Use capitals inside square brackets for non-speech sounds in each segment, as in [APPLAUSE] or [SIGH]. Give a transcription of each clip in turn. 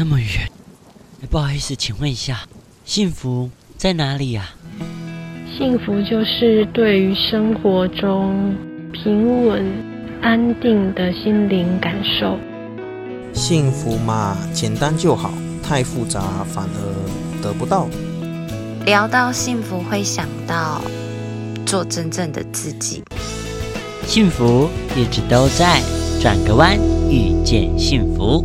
这么远，不好意思，请问一下，幸福在哪里呀？幸福就是对于生活中平稳、安定的心灵感受。幸福嘛，简单就好，太复杂反而得不到。聊到幸福，会想到做真正的自己。幸福一直都在，转个弯，遇见幸福。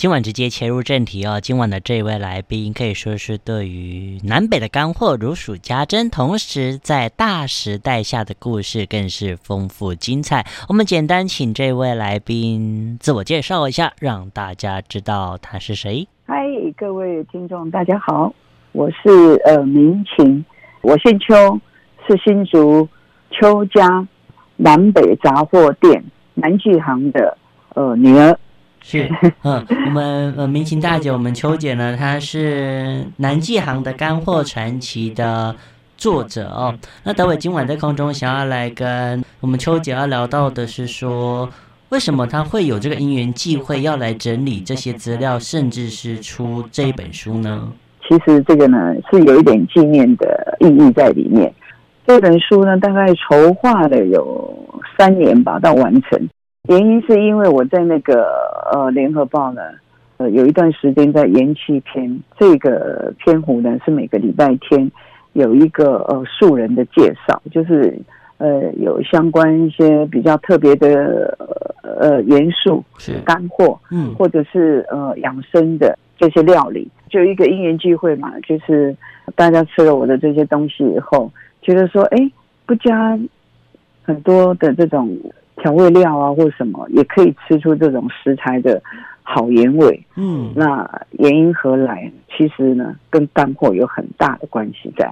今晚直接切入正题哦。今晚的这位来宾可以说是对于南北的干货如数家珍，同时在大时代下的故事更是丰富精彩。我们简单请这位来宾自我介绍一下，让大家知道他是谁。嗨，各位听众，大家好，我是呃明琴，我姓邱，是新竹邱家南北杂货店南记行的呃女儿。是，[LAUGHS] 嗯，我们呃，明琴大姐，我们秋姐呢，她是南纪行的干货传奇的作者哦。那待会今晚在空中想要来跟我们秋姐要聊到的是说，为什么她会有这个因缘际会要来整理这些资料，甚至是出这一本书呢？其实这个呢是有一点纪念的意义在里面。这本书呢，大概筹划了有三年吧，到完成。原因是因为我在那个呃联合报呢，呃有一段时间在延期篇，这个篇幅呢是每个礼拜天有一个呃素人的介绍，就是呃有相关一些比较特别的呃元素是干货，嗯，或者是呃养生的这些料理，就一个因缘聚会嘛，就是大家吃了我的这些东西以后，觉得说哎不加很多的这种。调味料啊，或什么也可以吃出这种食材的好原味。嗯，那原因何来？其实呢，跟干货有很大的关系在。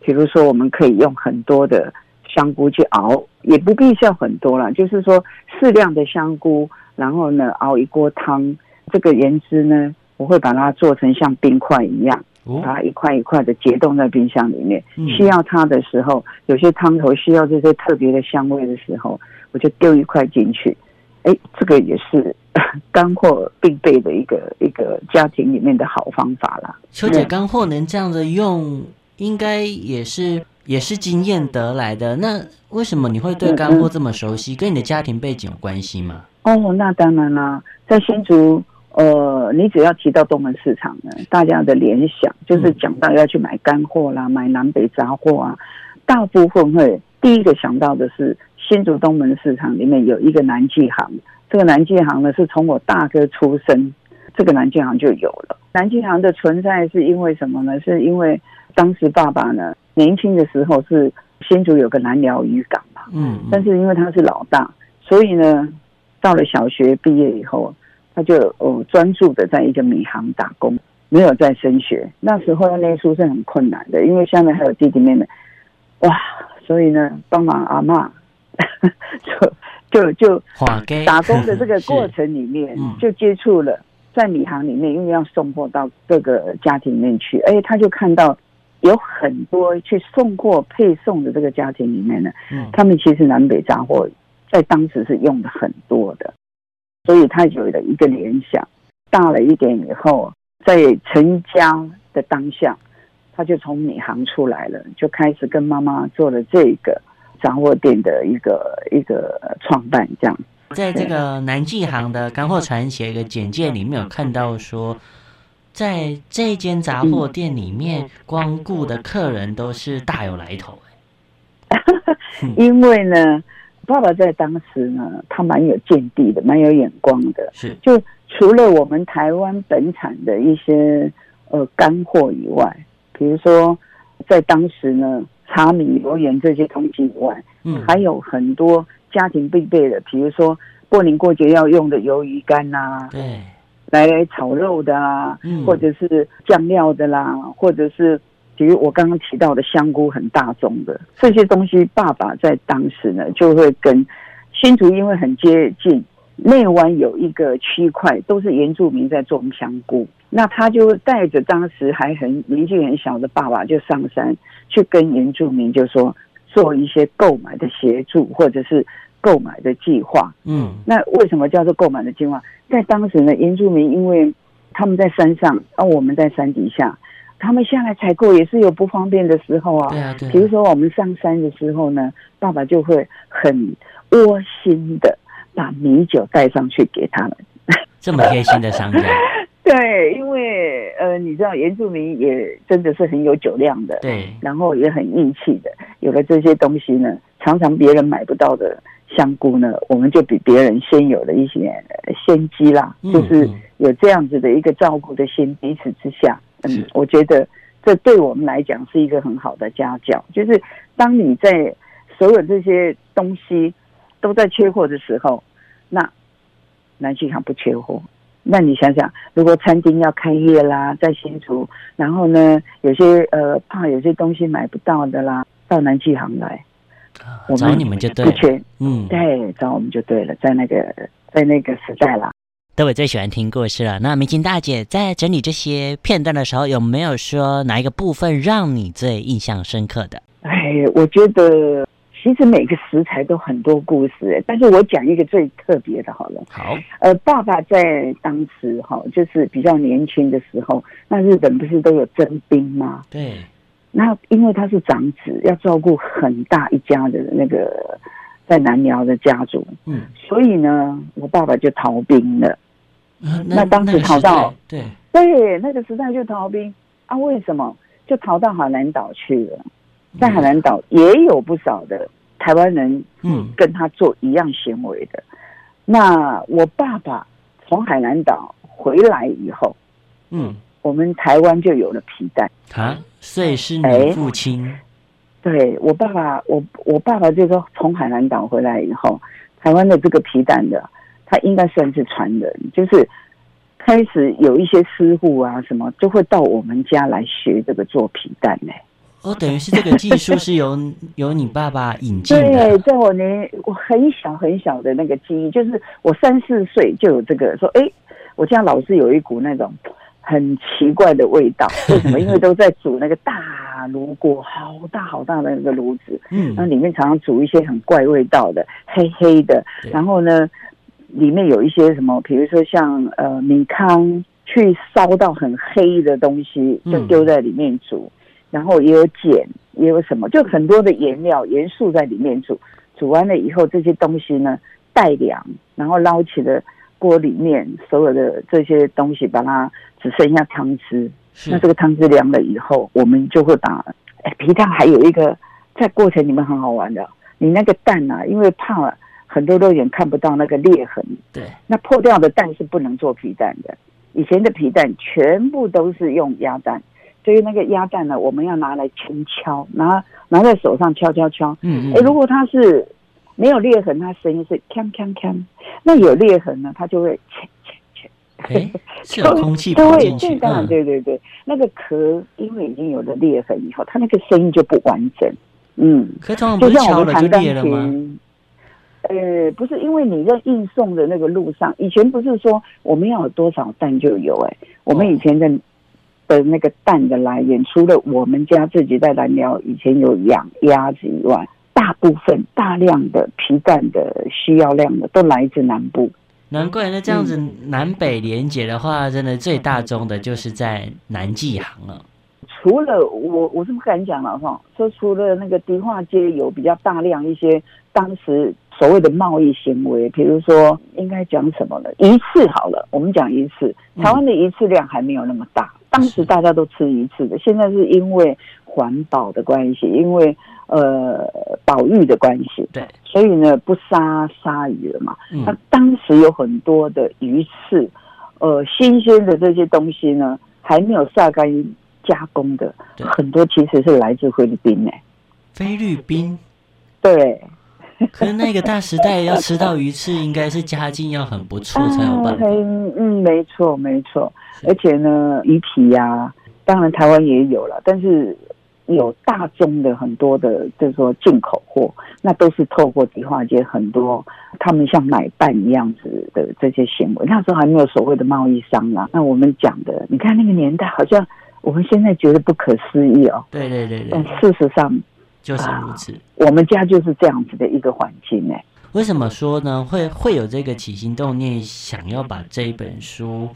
比如说，我们可以用很多的香菇去熬，也不必要很多啦，就是说适量的香菇，然后呢熬一锅汤。这个原汁呢，我会把它做成像冰块一样。把它一块一块的解冻在冰箱里面，需要它的时候，有些汤头需要这些特别的香味的时候，我就丢一块进去。哎，这个也是 [LAUGHS] 干货必备的一个一个家庭里面的好方法啦。秋姐，干货能这样子用，应该也是也是经验得来的。那为什么你会对干货这么熟悉？跟你的家庭背景有关系吗？哦，那当然啦，在新竹。呃，你只要提到东门市场呢，大家的联想就是讲到要去买干货啦，买南北杂货啊，大部分会第一个想到的是新竹东门市场里面有一个南记行，这个南记行呢是从我大哥出生，这个南记行就有了。南记行的存在是因为什么呢？是因为当时爸爸呢年轻的时候是新竹有个南寮渔港嘛，嗯，但是因为他是老大，所以呢到了小学毕业以后。他就哦专注的在一个米行打工，没有在升学。那时候要念书是很困难的，因为下面还有弟弟妹妹，哇！所以呢，帮忙阿妈 [LAUGHS] 就就就打工的这个过程里面，就接触了在米行里面，因为要送货到各个家庭里面去。哎，他就看到有很多去送货配送的这个家庭里面呢，他们其实南北杂货在当时是用的很多的。所以他有了一个联想，大了一点以后，在成家的当下，他就从米行出来了，就开始跟妈妈做了这个杂货店的一个一个创办。这样，在这个南记行的干货传奇一个简介里面有看到说，在这间杂货店里面光顾的客人都是大有来头。[LAUGHS] 因为呢。爸爸在当时呢，他蛮有见地的，蛮有眼光的。是，就除了我们台湾本产的一些呃干货以外，比如说在当时呢，茶米油盐这些东西以外，嗯，还有很多家庭必备的，比如说过年过节要用的鱿鱼干呐、啊，对，来炒肉的啊，嗯、或者是酱料的啦，或者是。比如我刚刚提到的香菇很大众的这些东西，爸爸在当时呢就会跟新竹因为很接近，内湾有一个区块都是原住民在种香菇，那他就带着当时还很年纪很小的爸爸就上山去跟原住民就说做一些购买的协助或者是购买的计划。嗯，那为什么叫做购买的计划？在当时呢，原住民因为他们在山上，而、啊、我们在山底下，他们下来采购也是有不方便的时候啊。对啊，对啊。比如说我们上山的时候呢，爸爸就会很窝心的把米酒带上去给他们。[LAUGHS] 这么贴心的商家。[LAUGHS] 对，因为呃，你知道原住民也真的是很有酒量的，对，然后也很义气的。有了这些东西呢，常常别人买不到的香菇呢，我们就比别人先有了一些先机啦，嗯、就是有这样子的一个照顾的心，彼此之下，嗯，我觉得这对我们来讲是一个很好的家教。就是当你在所有这些东西都在缺货的时候，那南机行不缺货。那你想想，如果餐厅要开业啦，在新竹，然后呢，有些呃怕有些东西买不到的啦，到南机行来，我们找你们就对了，不缺，嗯，对，找我们就对了，在那个在那个时代啦。德伟最喜欢听故事了。那明星大姐在整理这些片段的时候，有没有说哪一个部分让你最印象深刻的？哎，我觉得。其实每个食材都很多故事，但是我讲一个最特别的，好了。好。呃，爸爸在当时哈，就是比较年轻的时候，那日本不是都有征兵吗？对。那因为他是长子，要照顾很大一家的那个在南寮的家族，嗯，所以呢，我爸爸就逃兵了。那，那当时逃到对对那个时代就逃兵啊？为什么？就逃到海南岛去了。在海南岛也有不少的台湾人，嗯，跟他做一样行为的。嗯、那我爸爸从海南岛回来以后，嗯，我们台湾就有了皮蛋啊。所以是你父亲？欸、对我爸爸，我我爸爸就是说从海南岛回来以后，台湾的这个皮蛋的，他应该算是传人，就是开始有一些师傅啊什么，就会到我们家来学这个做皮蛋呢、欸。哦，等于是这个技术是由 [LAUGHS] 由你爸爸引进的。对，在我年我很小很小的那个记忆，就是我三四岁就有这个说，哎，我家老是有一股那种很奇怪的味道。为什么？因为都在煮那个大炉锅，好大好大的那个炉子，嗯，那里面常常煮一些很怪味道的，黑黑的。然后呢，里面有一些什么，比如说像呃米糠去烧到很黑的东西，就丢在里面煮。嗯然后也有碱，也有什么，就很多的颜料、元素在里面煮。煮完了以后，这些东西呢带凉，然后捞起了锅里面，所有的这些东西把它只剩下汤汁。那这个汤汁凉了以后，我们就会把哎皮蛋还有一个在过程里面很好玩的，你那个蛋啊，因为怕很多肉眼看不到那个裂痕，对，那破掉的蛋是不能做皮蛋的。以前的皮蛋全部都是用鸭蛋。所以那个鸭蛋呢，我们要拿来轻敲，拿拿在手上敲敲敲。嗯嗯。哎，如果它是没有裂痕，它声音是锵锵锵。那有裂痕呢，它就会切切切。哎，[LAUGHS] 是有空气跑进去。对，对对对，那个壳因为已经有了裂痕以后，它那个声音就不完整。嗯。可是就像我们弹钢琴。呃，不是，因为你在运送的那个路上，以前不是说我们要有多少蛋就有哎，我们以前的。的那个蛋的来源，除了我们家自己在南寮以前有养鸭子以外，大部分大量的皮蛋的需要量的都来自南部。难怪那这样子南北连接的话，真的最大宗的就是在南机行了。除了我，我是不敢讲了哈。说除了那个迪化街有比较大量一些当时所谓的贸易行为，比如说应该讲什么呢？鱼翅好了，我们讲鱼翅，台湾的鱼翅量还没有那么大。当时大家都吃鱼翅的，现在是因为环保的关系，因为呃保育的关系，对，所以呢不杀鲨鱼了嘛。那、嗯、当时有很多的鱼翅，呃，新鲜的这些东西呢，还没有晒干加工的，很多其实是来自菲律宾呢。菲律宾，对。[LAUGHS] 可是那个大时代要吃到鱼翅，应该是家境要很不错才有办法。嗯嗯，没错没错。而且呢，鱼皮呀、啊，当然台湾也有了，但是有大宗的很多的，就是说进口货，那都是透过迪化街很多，他们像买办一样子的这些行为。那时候还没有所谓的贸易商啦。那我们讲的，你看那个年代，好像我们现在觉得不可思议哦。对对对对。但事实上。就是如此、啊，我们家就是这样子的一个环境呢。为什么说呢？会会有这个起心动念，想要把这一本书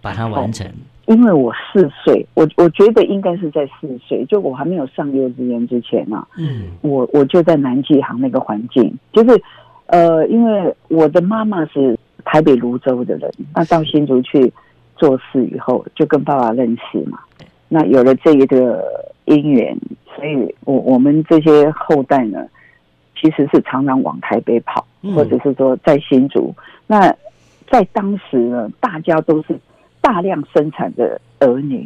把它完成？因为我四岁，我我觉得应该是在四岁，就我还没有上幼稚园之前啊，嗯，我我就在南纪行那个环境，就是呃，因为我的妈妈是台北泸州的人，那到新竹去做事以后，就跟爸爸认识嘛，那有了这一个因缘，所以我我们这些后代呢，其实是常常往台北跑，或者是说在新竹，那在当时呢，大家都是。大量生产的儿女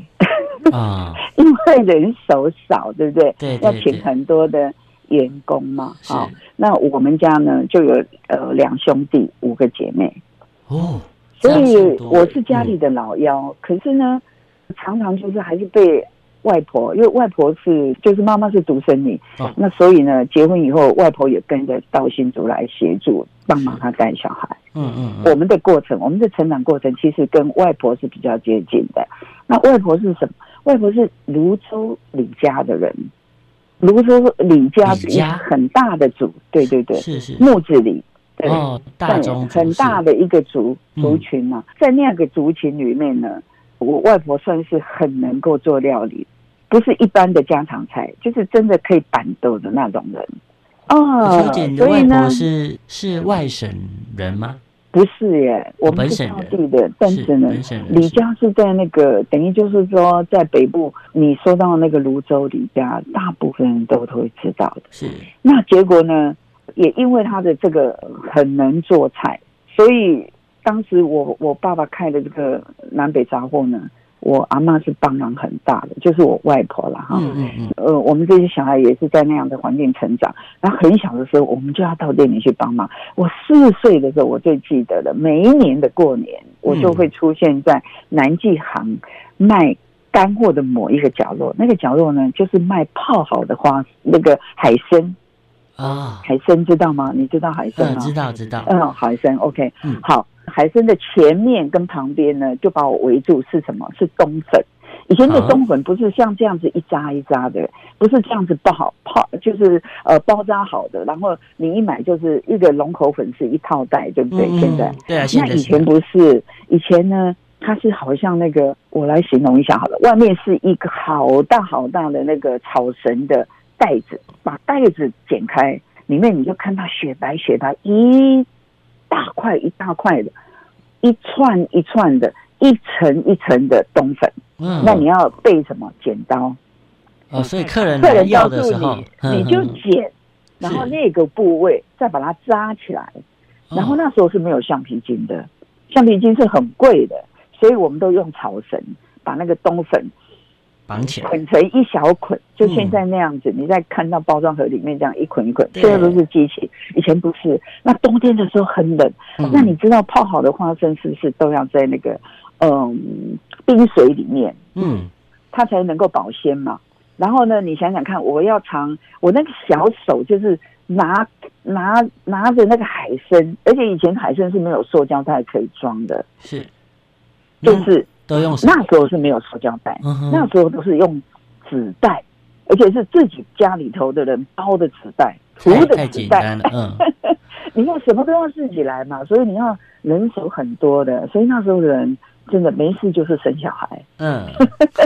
啊，[LAUGHS] 因为人手少，对不对？对，要请很多的员工嘛。好，那我们家呢就有呃两兄弟五个姐妹哦，所以我是家里的老幺。可是呢，常常就是还是被外婆，因为外婆是就是妈妈是独生女，那所以呢，结婚以后外婆也跟着到新竹来协助帮忙她带小孩。嗯嗯，我们的过程，我们的成长过程，其实跟外婆是比较接近的。那外婆是什么？外婆是芦洲李家的人，芦洲李家是很大的族，对对对，是是。木子李，对，哦，大宗很大的一个族族群嘛，在那个族群里面呢，我外婆算是很能够做料理，不是一般的家常菜，就是真的可以板豆的那种人。哦，所以，你的外婆是是外省人吗？不是耶，我们是当地的，但是呢，李家是在那个等于就是说在北部。你说到那个泸州李家，大部分人都都会知道的。是，那结果呢，也因为他的这个很能做菜，所以当时我我爸爸开的这个南北杂货呢。我阿妈是帮忙很大的，就是我外婆了哈。嗯嗯嗯。呃，我们这些小孩也是在那样的环境成长。然后很小的时候，我们就要到店里去帮忙。我四岁的时候，我最记得的，每一年的过年，我就会出现在南记行卖干货的某一个角落。那个角落呢，就是卖泡好的花，那个海参啊，海参知道吗？你知道海参吗？嗯，知道知道。嗯，海参 OK，嗯，好。海参的前面跟旁边呢，就把我围住，是什么？是冬粉。以前的冬粉不是像这样子一扎一扎的，不是这样子包好泡，就是呃包扎好的。然后你一买就是一个龙口粉是一套袋，对不对？现在对啊，那以前不是，以前呢，它是好像那个，我来形容一下好了，外面是一个好大好大的那个草绳的袋子，把袋子剪开，里面你就看到雪白雪白一。大块一大块的，一串一串的，一层一层的冬粉。嗯，那你要备什么？剪刀。哦，所以客人客人要的时候，你就剪，然后那个部位再把它扎起来。然后那时候是没有橡皮筋的，橡皮筋是很贵的，所以我们都用草绳把那个冬粉。绑起来，捆成一小捆，就现在那样子。你再看到包装盒里面这样一捆一捆，现在都是机器，以前不是。那冬天的时候很冷，那你知道泡好的花生是不是都要在那个嗯冰水里面？嗯，它才能够保鲜嘛。然后呢，你想想看，我要尝，我那个小手就是拿拿拿着那个海参，而且以前海参是没有塑胶袋可以装的，是，就是。都用那时候是没有塑胶袋，嗯、那时候都是用纸袋，而且是自己家里头的人包的纸袋，涂的纸袋。嗯，[LAUGHS] 你看什么都要自己来嘛，所以你要人手很多的，所以那时候的人真的没事就是生小孩。嗯，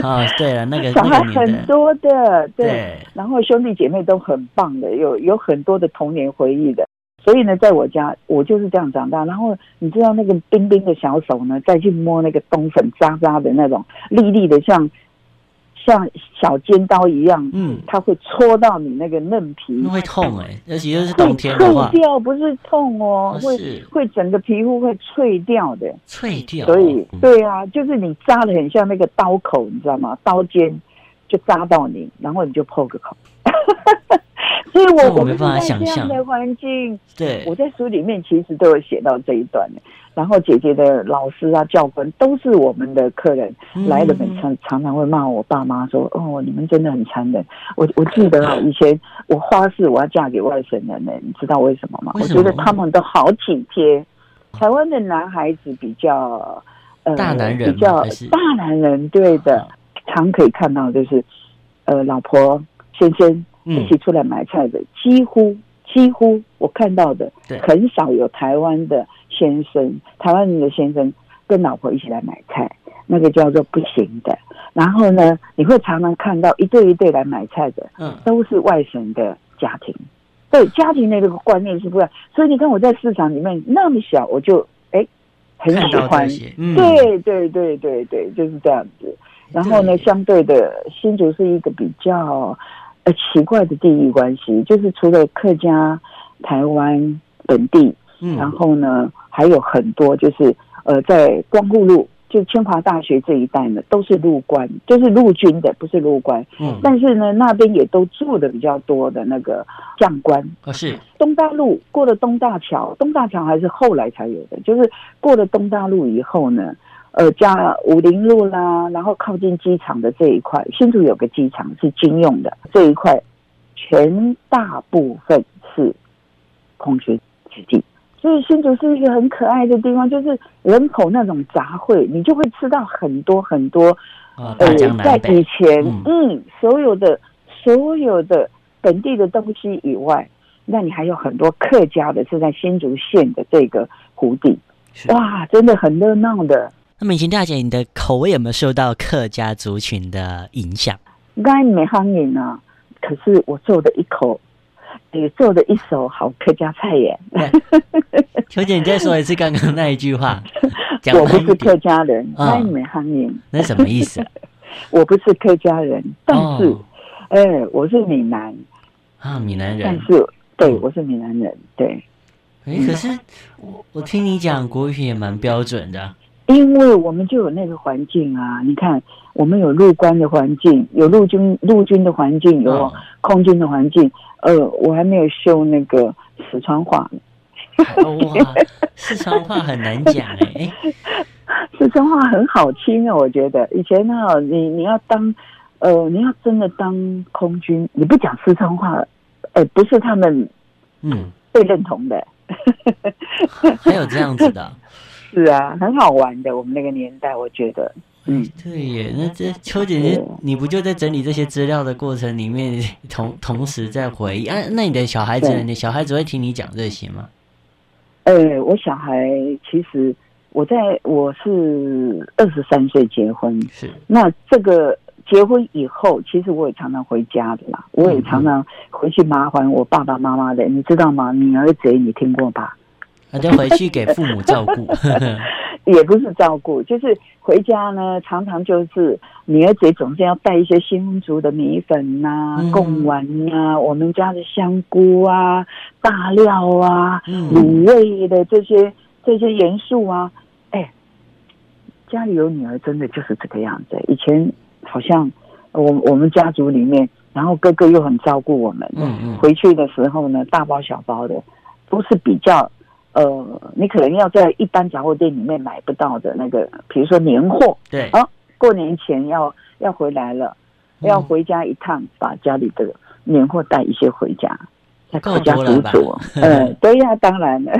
啊、哦，对了，那个 [LAUGHS] 小孩很多的，对，对。然后兄弟姐妹都很棒的，有有很多的童年回忆的。所以呢，在我家，我就是这样长大。然后你知道那个冰冰的小手呢，再去摸那个冬粉渣渣的那种，粒粒的像像小尖刀一样，嗯，它会戳到你那个嫩皮，会痛哎、欸，尤其是冬天的话，脆掉不是痛哦，哦会会整个皮肤会脆掉的，脆掉。所以对啊，就是你扎的很像那个刀口，你知道吗？刀尖就扎到你，然后你就破个口。所以我我没办法想象的环境，对，我在书里面其实都有写到这一段。然后姐姐的老师啊、教官都是我们的客人，来的们常常常会骂我爸妈说：“哦，你们真的很残忍。”我我记得啊，以前我发誓我要嫁给外省人呢，你知道为什么吗？我觉得他们都好体贴。台湾的男孩子比较呃大男人，比较大男人，对的，常可以看到就是呃老婆先生。一起出来买菜的，几乎几乎我看到的很少有台湾的先生，台湾人的先生跟老婆一起来买菜，那个叫做不行的。然后呢，你会常常看到一对一对来买菜的，嗯，都是外省的家庭。对家庭的这个观念是不一样，所以你看我在市场里面那么小，我就哎很喜欢。对对对对对，就是这样子。然后呢，相对的，新竹是一个比较呃奇怪的地域关系，就是除了客家、台湾本地，嗯，然后呢还有很多就是呃在光复路，就清华大学这一带呢，都是陆官，就是陆军的，不是陆官。嗯，但是呢，那边也都住的比较多的那个将官。哦是，东大路过了东大桥，东大桥还是后来才有的，就是过了东大路以后呢，呃，加武林路啦，然后靠近机场的这一块，新竹有个机场是军用的，这一块全大部分是空军基地。所以新竹是一个很可爱的地方，就是人口那种杂烩，你就会吃到很多很多。哦，呃，在，以前，嗯嗯，所有的所有的本地的东西以外，那你还有很多客家的，是在新竹县的这个湖底，哇，真的很热闹的。那美琴大姐，你的口味有没有受到客家族群的影响？应该没夯饮啊，可是我做的一口，也做的一手好客家菜耶。秋姐，你再说一次刚刚那一句话。[LAUGHS] 讲我不是客家人，嗯该没欢迎。那什么意思啊？[LAUGHS] 我不是客家人，但是，哦哎、我是闽南，啊，闽南人。但是对嗯我是闽南人，对。哎，可是我我听你讲国语也蛮标准的。因为我们就有那个环境啊，你看，我们有陆官的环境，有陆军陆军的环境，有哦空军的环境。呃，我还没有修那个四川话呢，哇，四川话很难讲哎。四川话很好听啊，我觉得。以前呢、你你要当，呃，你要真的当空军，你不讲四川话，呃，不是他们嗯，被认同的。[LAUGHS] 还有这样子的。是啊，很好玩的。我们那个年代，我觉得，嗯，对耶，那这秋姐姐，你不就在整理这些资料的过程里面，同同时在回忆啊？那你的小孩子呢，你小孩子会听你讲这些吗？呃，我小孩其实我在我是二十三岁结婚，是，那这个结婚以后，其实我也常常回家的啦，我也常常回去麻烦我爸爸妈妈的，你知道吗？女儿贼你听过吧？那就回去给父母照顾。[LAUGHS] 也不是照顾，就是回家呢，常常就是女儿子总是要带一些新竹的米粉呐、啊、嗯。贡丸呐、我们家的香菇啊、大料啊、嗯。卤味的这些这些元素啊，哎，家里有女儿真的就是这个样子。以前好像我我们家族里面，然后哥哥又很照顾我们，嗯嗯，回去的时候呢，大包小包的，都是比较呃，你可能要在一般杂货店里面买不到的那个，比如说年货，对，啊，过年前要要回来了，嗯要回家一趟，把家里的年货带一些回家，再够回家多了吧煮煮。[LAUGHS] 呃，对呀、当然了，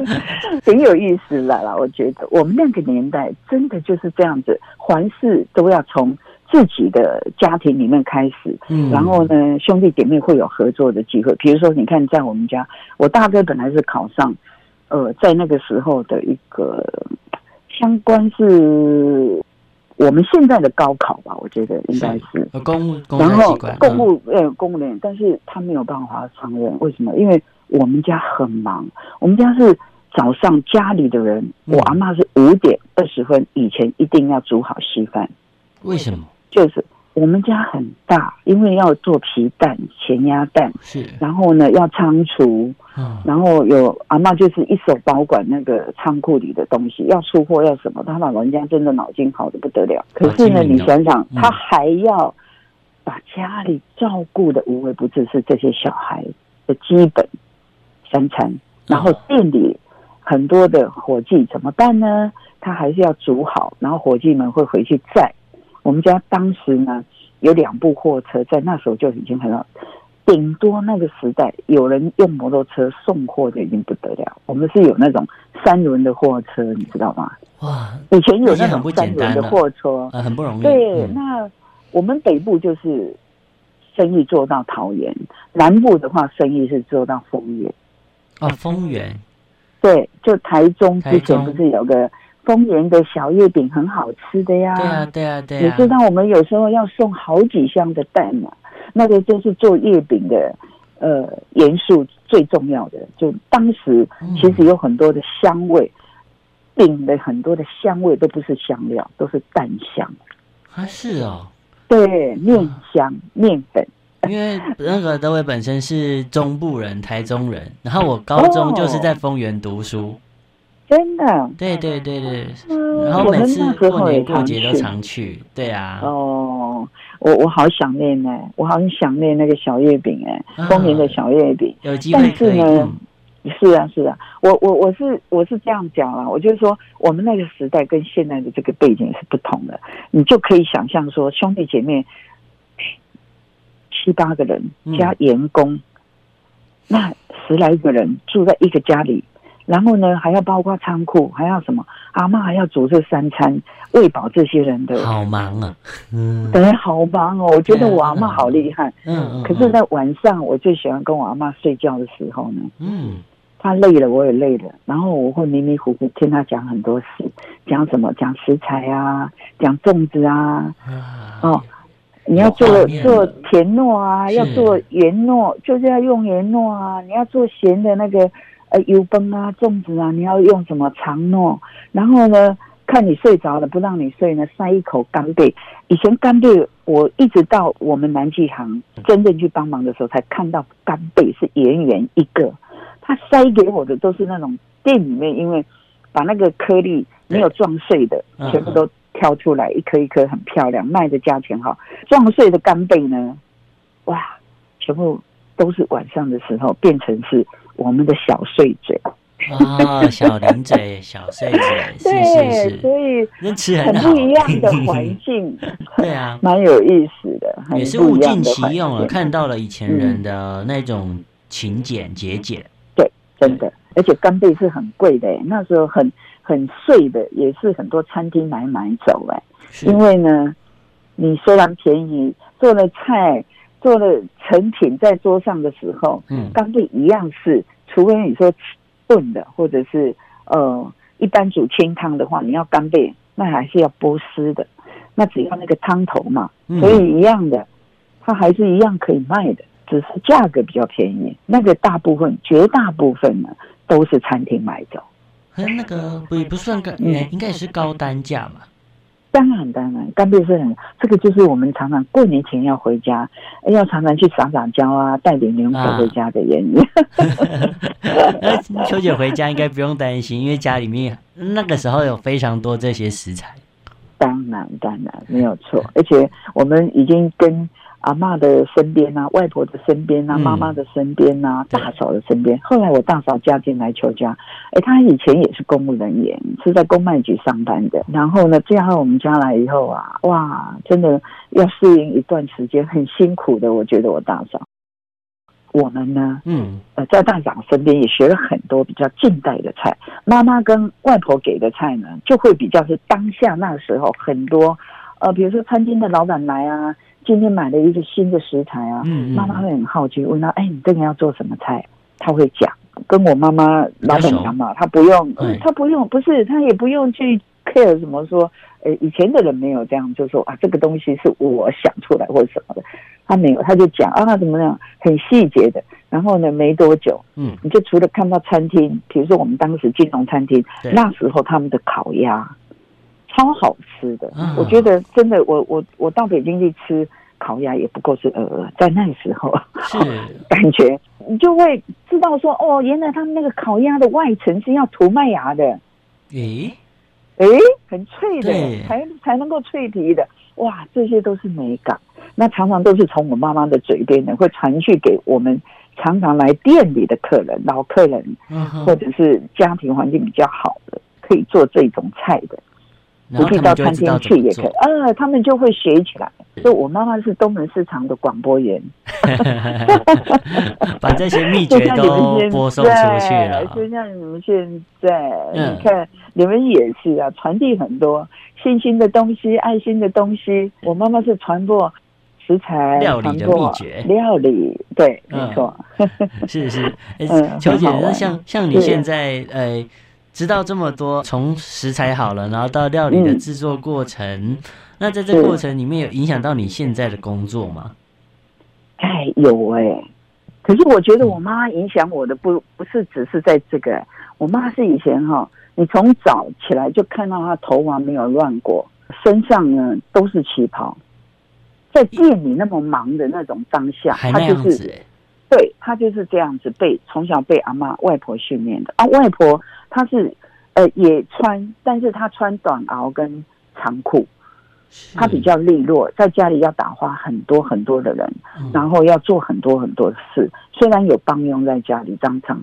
[LAUGHS] 挺有意思的啦。我觉得我们那个年代真的就是这样子，凡事都要从自己的家庭里面开始。嗯然后呢，兄弟姐妹会有合作的机会。比如说，你看，在我们家，我大哥本来是考上，呃，在那个时候的一个相关是我们现在的高考吧，我觉得应该是。呃公务公然后公务呃公务员，但是他没有办法承认，为什么？因为我们家很忙，我们家是早上家里的人，嗯我阿妈是五点二十分以前一定要煮好稀饭。嗯为什么？就是我们家很大，因为要做皮蛋、咸鸭蛋，是，然后呢要仓储，嗯然后有阿嬷就是一手保管那个仓库里的东西，要出货要什么，他老人家真的脑筋好的不得了。可是呢，你想想，嗯。他还要把家里照顾的无微不至，是这些小孩的基本三餐，然后店里很多的伙计怎么办呢？他还是要煮好，然后伙计们会回去载。我们家当时呢有两部货车，在那时候就已经很好，顶多那个时代有人用摩托车送货就已经不得了。我们是有那种三轮的货车，你知道吗？哇，以前有那种三轮的货车，呃，很不容易。对，嗯那我们北部就是生意做到桃园，南部的话生意是做到丰原。哦，丰原。对，就台中之前不是有个丰原的小月饼很好吃的呀？对啊，对啊，对啊。你知道我们有时候要送好几箱的蛋嘛？那个就是做月饼的，呃，元素最重要的。就当时其实有很多的香味，饼、嗯、的很多的香味都不是香料，都是蛋香。啊，是哦。对，面香、面粉。因为那个德伟本身是中部人，台中人，然后我高中就是在丰原读书。哦、真的？对对对对。嗯、然后每次过年过节都常去。对啊。哦，我我好想念呢，我好想念那个小月饼哎，丰原的小月饼。有机会可以。是啊，是啊，我我我是我是这样讲啊，我就是说，我们那个时代跟现在的这个背景是不同的，你就可以想象说，兄弟姐妹七八个人加员工，嗯、那十来个人住在一个家里，然后呢还要包括仓库，还要什么？阿嬷还要煮这三餐，喂饱这些人的，好忙啊，嗯，对，好忙哦。我觉得我阿嬷好厉害，嗯嗯。可是，在晚上我最喜欢跟我阿嬷睡觉的时候呢，嗯。她累了，我也累了，然后我会迷迷糊糊听她讲很多事，讲什么？讲食材啊，讲粽子啊，啊哦，你要做做甜糯啊，要做圆糯，就是要用圆糯啊。你要做咸的那个呃油崩啊，粽子啊，你要用什么长糯？然后呢，看你睡着了不让你睡呢，塞一口干贝。以前干贝，我一直到我们南纪行真正去帮忙的时候，才看到干贝是圆圆一个。他塞给我的都是那种店里面，因为把那个颗粒没有撞碎的，全部都挑出来，一颗一颗很漂亮，卖的价钱好。撞碎的干贝呢，哇，全部都是晚上的时候变成是我们的小碎嘴。啊、哦，小零嘴、小碎嘴，[LAUGHS] 对是是是，所以很不一样的环境。[LAUGHS] 对啊，蛮有意思的，也是物尽其用了，看到了以前人的那种勤俭节俭。对真的，而且干贝是很贵的，那时候很很碎的，也是很多餐厅来买走哎。因为呢，你虽然便宜，做了菜，做了成品在桌上的时候，嗯，干贝一样是，除非你说炖的，或者是呃一般煮清汤的话，你要干贝，那还是要剥丝的，那只要那个汤头嘛，所以一样的，它还是一样可以卖的。只是价格比较便宜，那个大部分、绝大部分呢都是餐厅买走。那个不也不算高，嗯，应该也是高单价嘛。当然当然，干贝是很，这个就是我们常常过年前要回家，要常常去撒撒娇啊，带点年货回家的原因。[LAUGHS] 那秋姐回家应该不用担心，因为家里面那个时候有非常多这些食材。当然当然没有错，而且我们已经跟。阿嬷的身边啊，外婆的身边啊，妈妈的身边啊，大嫂的身边。后来我大嫂嫁进来邱家，哎，她以前也是公务人员，是在公卖局上班的。然后呢，嫁到我们家来以后啊，哇，真的要适应一段时间，很辛苦的。我觉得我大嫂，我们呢，嗯，呃，在大嫂身边也学了很多比较近代的菜。妈妈跟外婆给的菜呢，就会比较是当下那时候很多，呃，比如说餐厅的老板来啊。今天买了一个新的食材啊，妈妈会很好奇问他：“哎，你这个要做什么菜？”他会讲，跟我妈妈老板娘嘛，他不用，他不用，不是他也不用去 care 什么说，呃，以前的人没有这样，就说啊，这个东西是我想出来或者什么的，他没有，他就讲啊，他怎么样，很细节的。然后呢，没多久，嗯，你就除了看到餐厅，比如说我们当时金融餐厅，那时候他们的烤鸭。超好吃的，我觉得真的，我我我到北京去吃烤鸭也不过是鹅鹅，在那时候。是。[LAUGHS] 感觉你就会知道说，哦，原来他们那个烤鸭的外层是要涂麦芽的，诶？诶，很脆的，才才能够脆皮的，哇，这些都是美感，那常常都是从我妈妈的嘴边呢，会传去给我们常常来店里的客人，老客人，或者是家庭环境比较好的，可以做这种菜的。不必到餐厅去也可以，呃，他们就会学起来。所以我妈妈是东门市场的广播员，[LAUGHS] 把这些秘诀都播送出去 [LAUGHS] 了。就像你们现在，你看你们也是啊，传递很多信心的东西、爱心的东西。我妈妈是传播食材、料理的秘诀，料理对，没错，[LAUGHS] 是是，嗯，秋姐，那像像你现在呃，知道这么多，[LAUGHS] 从食材好了，然后到料理的制作过程，那在这过程里面有影响到你现在的工作吗？哎，有哎，可是我觉得我妈影响我的不不是只是在这个，我妈是以前哈，你从早起来就看到她头发没有乱过，身上呢都是旗袍。在店里那么忙的那种当下，她就是，对他就是这样子被从小被阿妈外婆训练的啊。外婆她是呃也穿，但是她穿短袄跟长裤，她比较利落，在家里要打发很多很多的人，然后要做很多很多的事。虽然有帮佣在家里，当场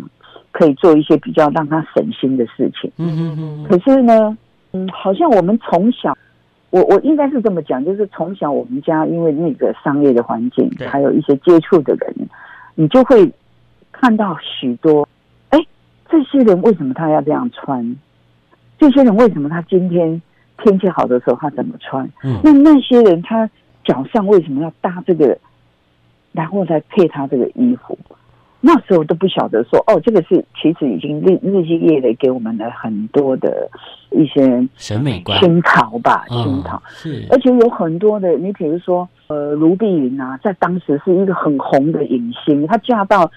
可以做一些比较让她省心的事情。嗯嗯嗯。可是呢，嗯，好像我们从小。我我应该是这么讲，就是从小我们家因为那个商业的环境，还有一些接触的人，你就会看到许多，哎，这些人为什么他要这样穿？这些人为什么他今天天气好的时候他怎么穿？嗯，那那些人他脚上为什么要搭这个，然后再配他这个衣服？那时候都不晓得说哦，这个是其实已经日日积月累给我们的很多的一些审美观熏陶吧，熏陶、哦、是，而且有很多的，你比如说呃，卢碧云啊，在当时是一个很红的影星，她嫁到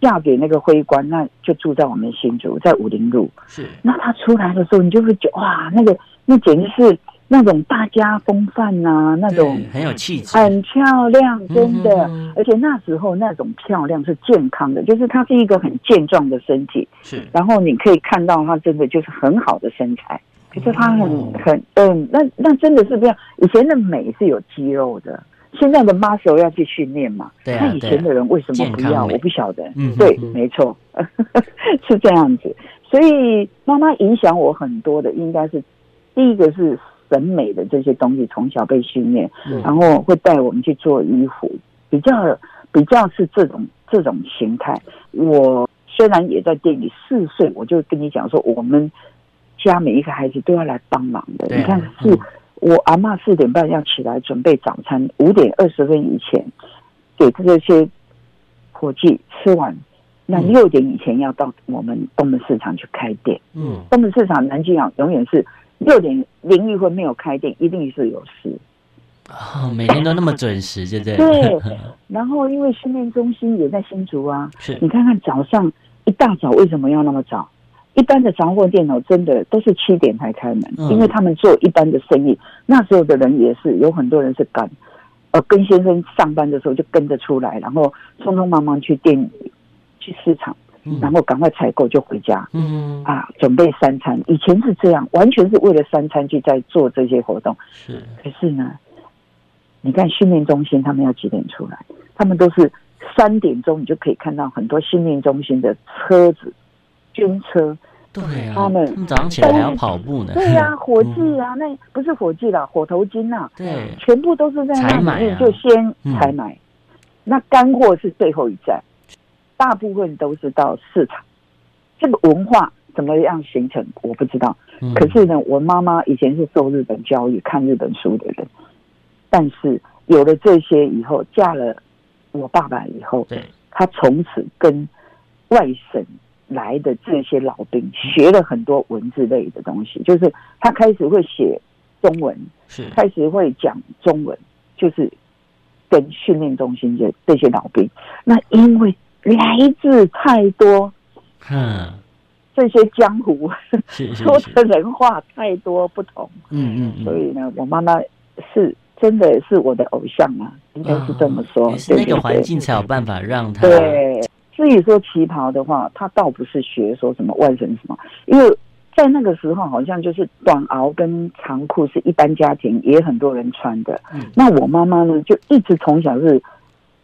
嫁给那个徽官，那就住在我们新竹，在武林路。是，那她出来的时候，你就会觉得哇，那个那简直是。那种大家风范呐、啊，那种很有气质，很漂亮，真的。嗯、而且那时候那种漂亮是健康的，就是她是一个很健壮的身体。是，然后你可以看到她真的就是很好的身材。可是她很、嗯、很嗯，那那真的是这样。以前的美是有肌肉的，现在的 muscle 要去训练嘛。对、啊。那以前的人为什么不要？我不晓得。嗯，对，没错，[LAUGHS] 是这样子。所以妈妈影响我很多的，应该是第一个是。审美的这些东西从小被训练，然后会带我们去做衣服，比较比较是这种这种形态。我虽然也在店里，四岁我就跟你讲说，我们家每一个孩子都要来帮忙的。你看，是我阿妈四点半要起来准备早餐，五点二十分以前给这些伙计吃完，那六点以前要到我们东门市场去开店。嗯，东门市场南京啊，永远是。六点林玉芬没有开店，一定是有事。哦，每天都那么准时，对不对？对。[LAUGHS] 然后，因为训练中心也在新竹啊，是你看看早上一大早为什么要那么早？一般的杂货店哦，真的都是七点才开门，嗯、因为他们做一般的生意。那时候的人也是有很多人是赶，呃，跟先生上班的时候就跟着出来，然后匆匆忙忙去店里去市场。然后赶快采购就回家，嗯啊，准备三餐。以前是这样，完全是为了三餐去在做这些活动。是，可是呢，你看训练中心他们要几点出来？他们都是三点钟，你就可以看到很多训练中心的车子、军车。对啊，他们早上起来还要跑步呢。对呀，伙计啊，那不是伙计啦，火头金呐。对，全部都是在那里面就先采买，那干货是最后一站。大部分都是到市场，这个文化怎么样形成，我不知道。嗯、可是呢，我妈妈以前是受日本教育、看日本书的人，但是有了这些以后，嫁了我爸爸以后，对，她从此跟外省来的这些老兵学了很多文字类的东西，就是他开始会写中文，是。开始会讲中文，就是跟训练中心的这些老兵，那因为。来自太多，嗯，这些江湖说的人话太多不同，嗯嗯，所以呢，我妈妈是真的是我的偶像啊，应该是这么说。是那个环境才有办法让他。对，至于说旗袍的话，他倒不是学说什么外省什么，因为在那个时候好像就是短袄跟长裤是一般家庭也很多人穿的。那我妈妈呢，就一直从小是。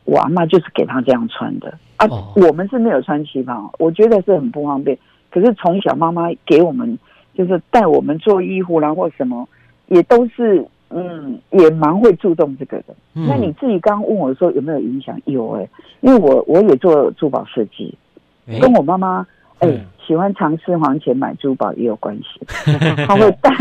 我阿妈就是给她这样穿的啊，我们是没有穿旗袍，我觉得是很不方便。可是从小妈妈给我们，就是带我们做衣服啦或什么，也都是嗯，也蛮会注重这个的。那你自己刚刚问我说有没有影响？有哎、欸，因为我我也做珠宝设计，跟我妈妈哎、欸，喜欢藏私房钱买珠宝也有关系，[LAUGHS] 他会带。[LAUGHS]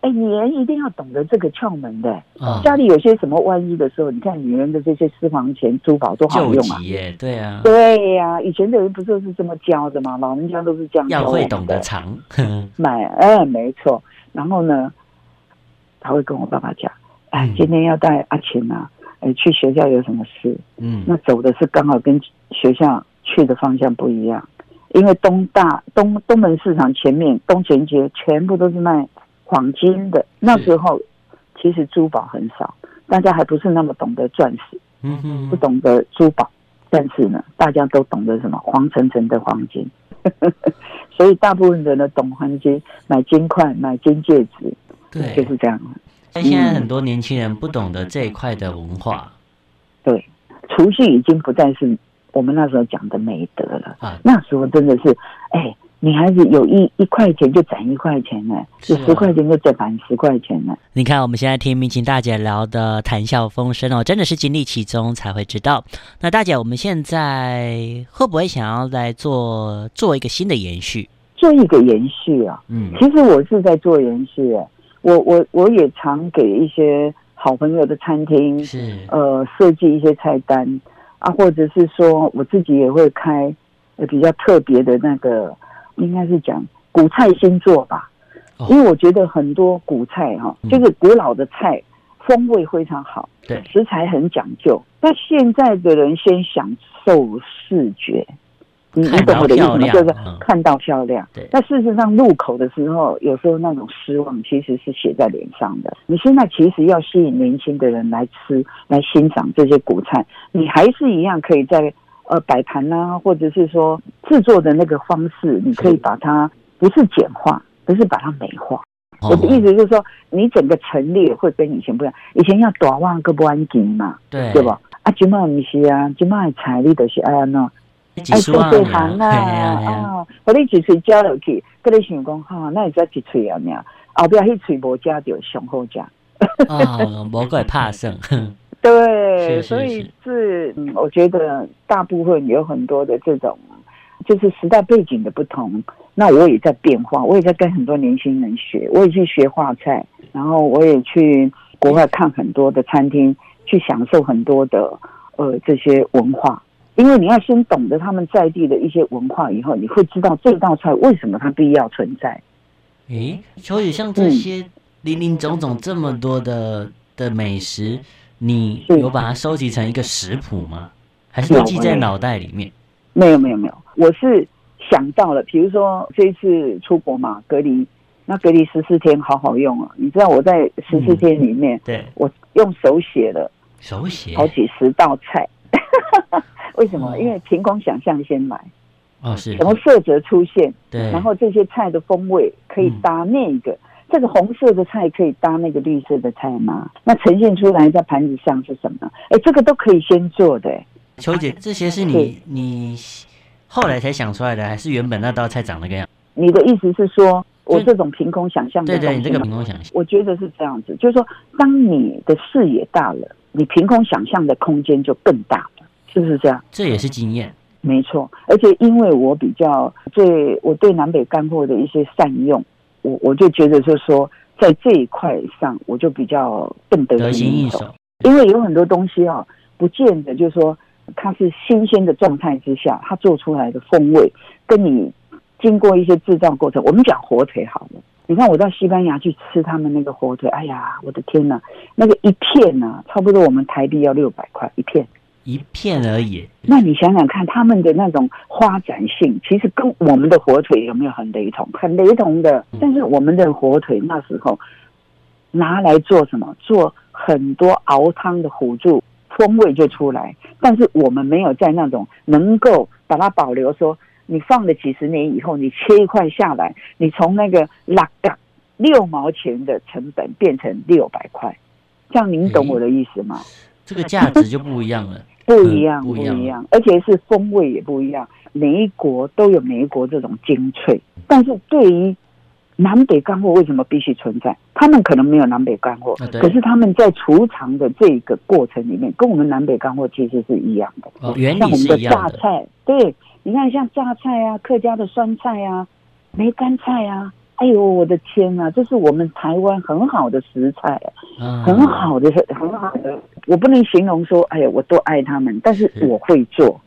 哎、欸，女人一定要懂得这个窍门的。哦、家里有些什么万一的时候，你看女人的这些私房钱、珠宝都好用啊。耶，对啊，对呀、啊，以前的人不就是这么教的吗？老人家都是这样教。要会懂得藏，[LAUGHS] 买，哎、欸，没错。然后呢，他会跟我爸爸讲，哎、嗯，今天要带阿琴啊，哎，去学校有什么事？嗯，那走的是刚好跟学校去的方向不一样。因为东大东东门市场前面东前街全部都是卖黄金的，那时候其实珠宝很少，大家还不是那么懂得钻石，嗯嗯，不懂得珠宝，但是呢，大家都懂得什么黄澄澄的黄金，[LAUGHS] 所以大部分人呢懂黄金，买金块，买金戒指，对，就是这样。但现在很多年轻人不懂得这一块的文化，嗯、对，储蓄已经不再是。我们那时候讲的美德了，啊、那时候真的是，哎，女孩子有一一块钱就攒一块钱呢，有十块钱就攒十块钱呢。你看，我们现在听明琴大姐聊的谈笑风生哦，真的是经历其中才会知道。那大姐，我们现在会不会想要来做做一个新的延续？做一个延续啊，嗯，其实我是在做延续，我我我也常给一些好朋友的餐厅是呃设计一些菜单。啊，或者是说我自己也会开呃比较特别的那个，应该是讲古菜新做吧，因为我觉得很多古菜哈，就是古老的菜，风味非常好，对，食材很讲究，但现在的人先享受视觉。你你懂我的意思吗？就是看到漂亮。对。那事实上入口的时候，有时候那种失望其实是写在脸上的。你现在其实要吸引年轻的人来吃、来欣赏这些古菜，你还是一样可以在呃摆盘啊，或者是说制作的那个方式，你可以把它不是简化，不是把它美化。我的意思就是说，你整个陈列会跟以前不一样。以前要大碗个不安紧嘛，对对吧？啊，今麦不是啊，今麦菜你都是哎呀喏。哎，做对行啊！啊，我你一喙交落去，跟你想讲哈，那你再一喙啊？俩后边迄喙无加就上好加。啊，魔鬼怕生。[LAUGHS] 对，所以是，我觉得大部分有很多的这种，就是时代背景的不同。那我也在变化，我也在跟很多年轻人学，我也去学画菜，然后我也去国外看很多的餐厅，去享受很多的呃这些文化。因为你要先懂得他们在地的一些文化，以后你会知道这道菜为什么它必要存在。诶，所以像这些林林总总这么多的的美食，你有把它收集成一个食谱吗？还是记在脑袋里面？没有没有没有，我是想到了，比如说这一次出国嘛，隔离，那隔离十四天好好用啊！你知道我在十四天里面，对，我用手写了手写好几十道菜。为什么？因为凭空想象先买，哦是，什么色泽出现，对，然后这些菜的风味可以搭那个，这个红色的菜可以搭那个绿色的菜吗？那呈现出来在盘子上是什么？哎，这个都可以先做的。秋姐，这些是你你后来才想出来的，还是原本那道菜长那个样？你的意思是说我这种凭空想象的？对对，你这个凭空想象，我觉得是这样子，就是说，当你的视野大了，你凭空想象的空间就更大。是不是这样？这也是经验，没错。而且因为我比较对我对南北干货的一些善用，我我就觉得就是说，在这一块上，我就比较更得得心应手。因为有很多东西啊，不见得就是说它是新鲜的状态之下，它做出来的风味，跟你经过一些制造过程。我们讲火腿好了，你看我到西班牙去吃他们那个火腿，哎呀，我的天哪，那个一片呢，差不多我们台币要六百块一片。一片而已，那你想想看，他们的那种发展性，其实跟我们的火腿有没有很雷同？很雷同的。但是我们的火腿那时候拿来做什么？做很多熬汤的辅助，风味就出来。但是我们没有在那种能够把它保留，说你放了几十年以后，你切一块下来，你从那个六六毛钱的成本变成六百块，这样您懂我的意思吗？这个价值就不一样了。不一样，不一样，而且是风味也不一样。每一国都有每一国这种精粹，但是对于南北干货为什么必须存在？他们可能没有南北干货，可是他们在储藏的这个过程里面，跟我们南北干货其实是一样的。原理是一样的。像我们的榨菜，对，你看像榨菜啊、客家的酸菜啊、梅干菜啊，哎呦我的天呐，这是我们台湾很好的食材，嗯很好的很好的，我不能形容说，哎呀我多爱他们，但是我会做。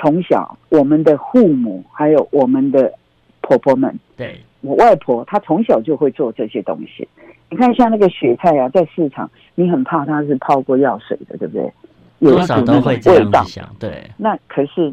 从小我们的父母还有我们的婆婆们，对我外婆她从小就会做这些东西。你看像那个雪菜啊，在市场你很怕它是泡过药水的，对不对？有多少都会这样想，对。那可是。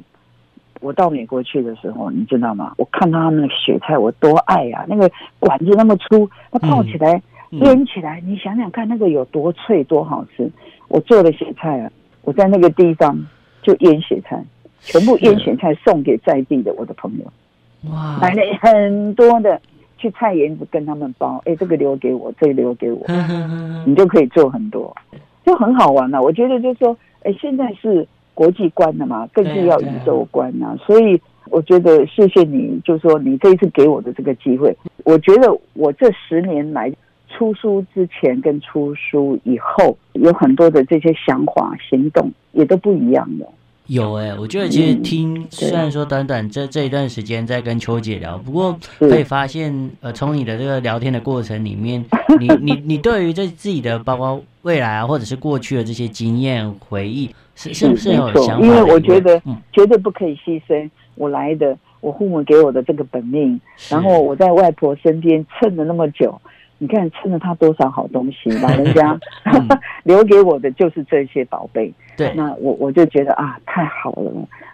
我到美国去的时候，你知道吗？我看到他们的雪菜，我多爱啊！那个管子那么粗，它泡起来、腌、嗯、起来，你想想看，那个有多脆，多好吃！我做的雪菜啊，我在那个地方就腌雪菜，全部腌雪菜送给在地的我的朋友。哇！买了很多的，去菜园子跟他们包。哎，这个留给我，这个留给我，[LAUGHS] 你就可以做很多，就很好玩了、啊。我觉得就是说，哎，现在是。国际观的嘛，更是要宇宙观呐、啊，所以我觉得谢谢你，就是说你这一次给我的这个机会，我觉得我这十年来出书之前跟出书以后，有很多的这些想法行动也都不一样的。有哎、欸，我觉得其实听、嗯、虽然说短短这这一段时间在跟秋姐聊，不过可以发现，呃，从你的这个聊天的过程里面，你你你对于这自己的包括未来啊，或者是过去的这些经验回忆。是是是有想法，因为我觉得绝对不可以牺牲我来的，我父母给我的这个本命，然后我在外婆身边撑了那么久，你看撑了他多少好东西，老人家 [LAUGHS] [LAUGHS] 留给我的就是这些宝贝。对，那我我就觉得啊，太好了，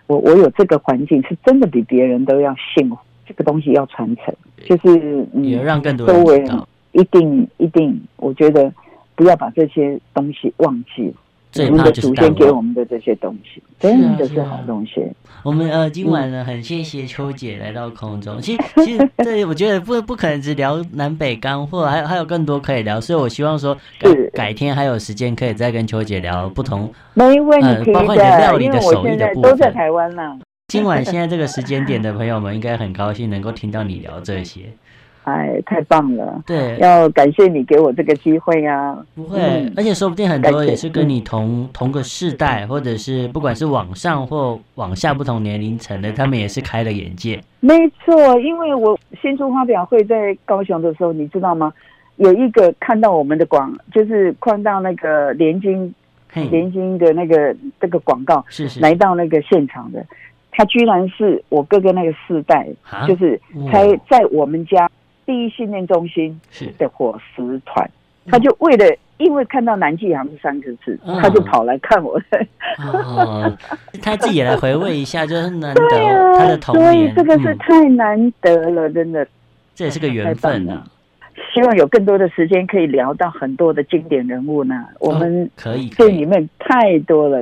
我我有这个环境，是真的比别人都要幸福。这个东西要传承，就是也让更多人知道，一定一定，我觉得不要把这些东西忘记。我们的祖先给我们的这些东西，真的是好东西。我们呃，今晚呢，很谢谢秋姐来到空中。其实，其实这我觉得不不可能只聊南北干货，还有还有更多可以聊。所以我希望说，改改天还有时间可以再跟秋姐聊不同，没问题的。包括你的料理的手艺的部分。都在台湾啦。[LAUGHS] 今晚现在这个时间点的朋友们，应该很高兴能够听到你聊这些。哎，太棒了！对，要感谢你给我这个机会呀、啊。不会、嗯，而且说不定很多也是跟你同同个世代，或者是不管是往上或往下不同年龄层的，他们也是开了眼界。没错，因为我新书发表会在高雄的时候，你知道吗？有一个看到我们的广，就是看到那个联经联经的那个这个广告，是是来到那个现场的，他居然是我哥哥那个世代，就是才在我们家。第一训练中心的伙食团，他就为了因为看到南纪行三个字，他就跑来看我的。哦，[LAUGHS] 他自己也来回味一下，就是难得他的童年。对，这个是太难得了，真的。这也是个缘分啊！希望有更多的时间可以聊到很多的经典人物呢。我们可以，这里面太多了。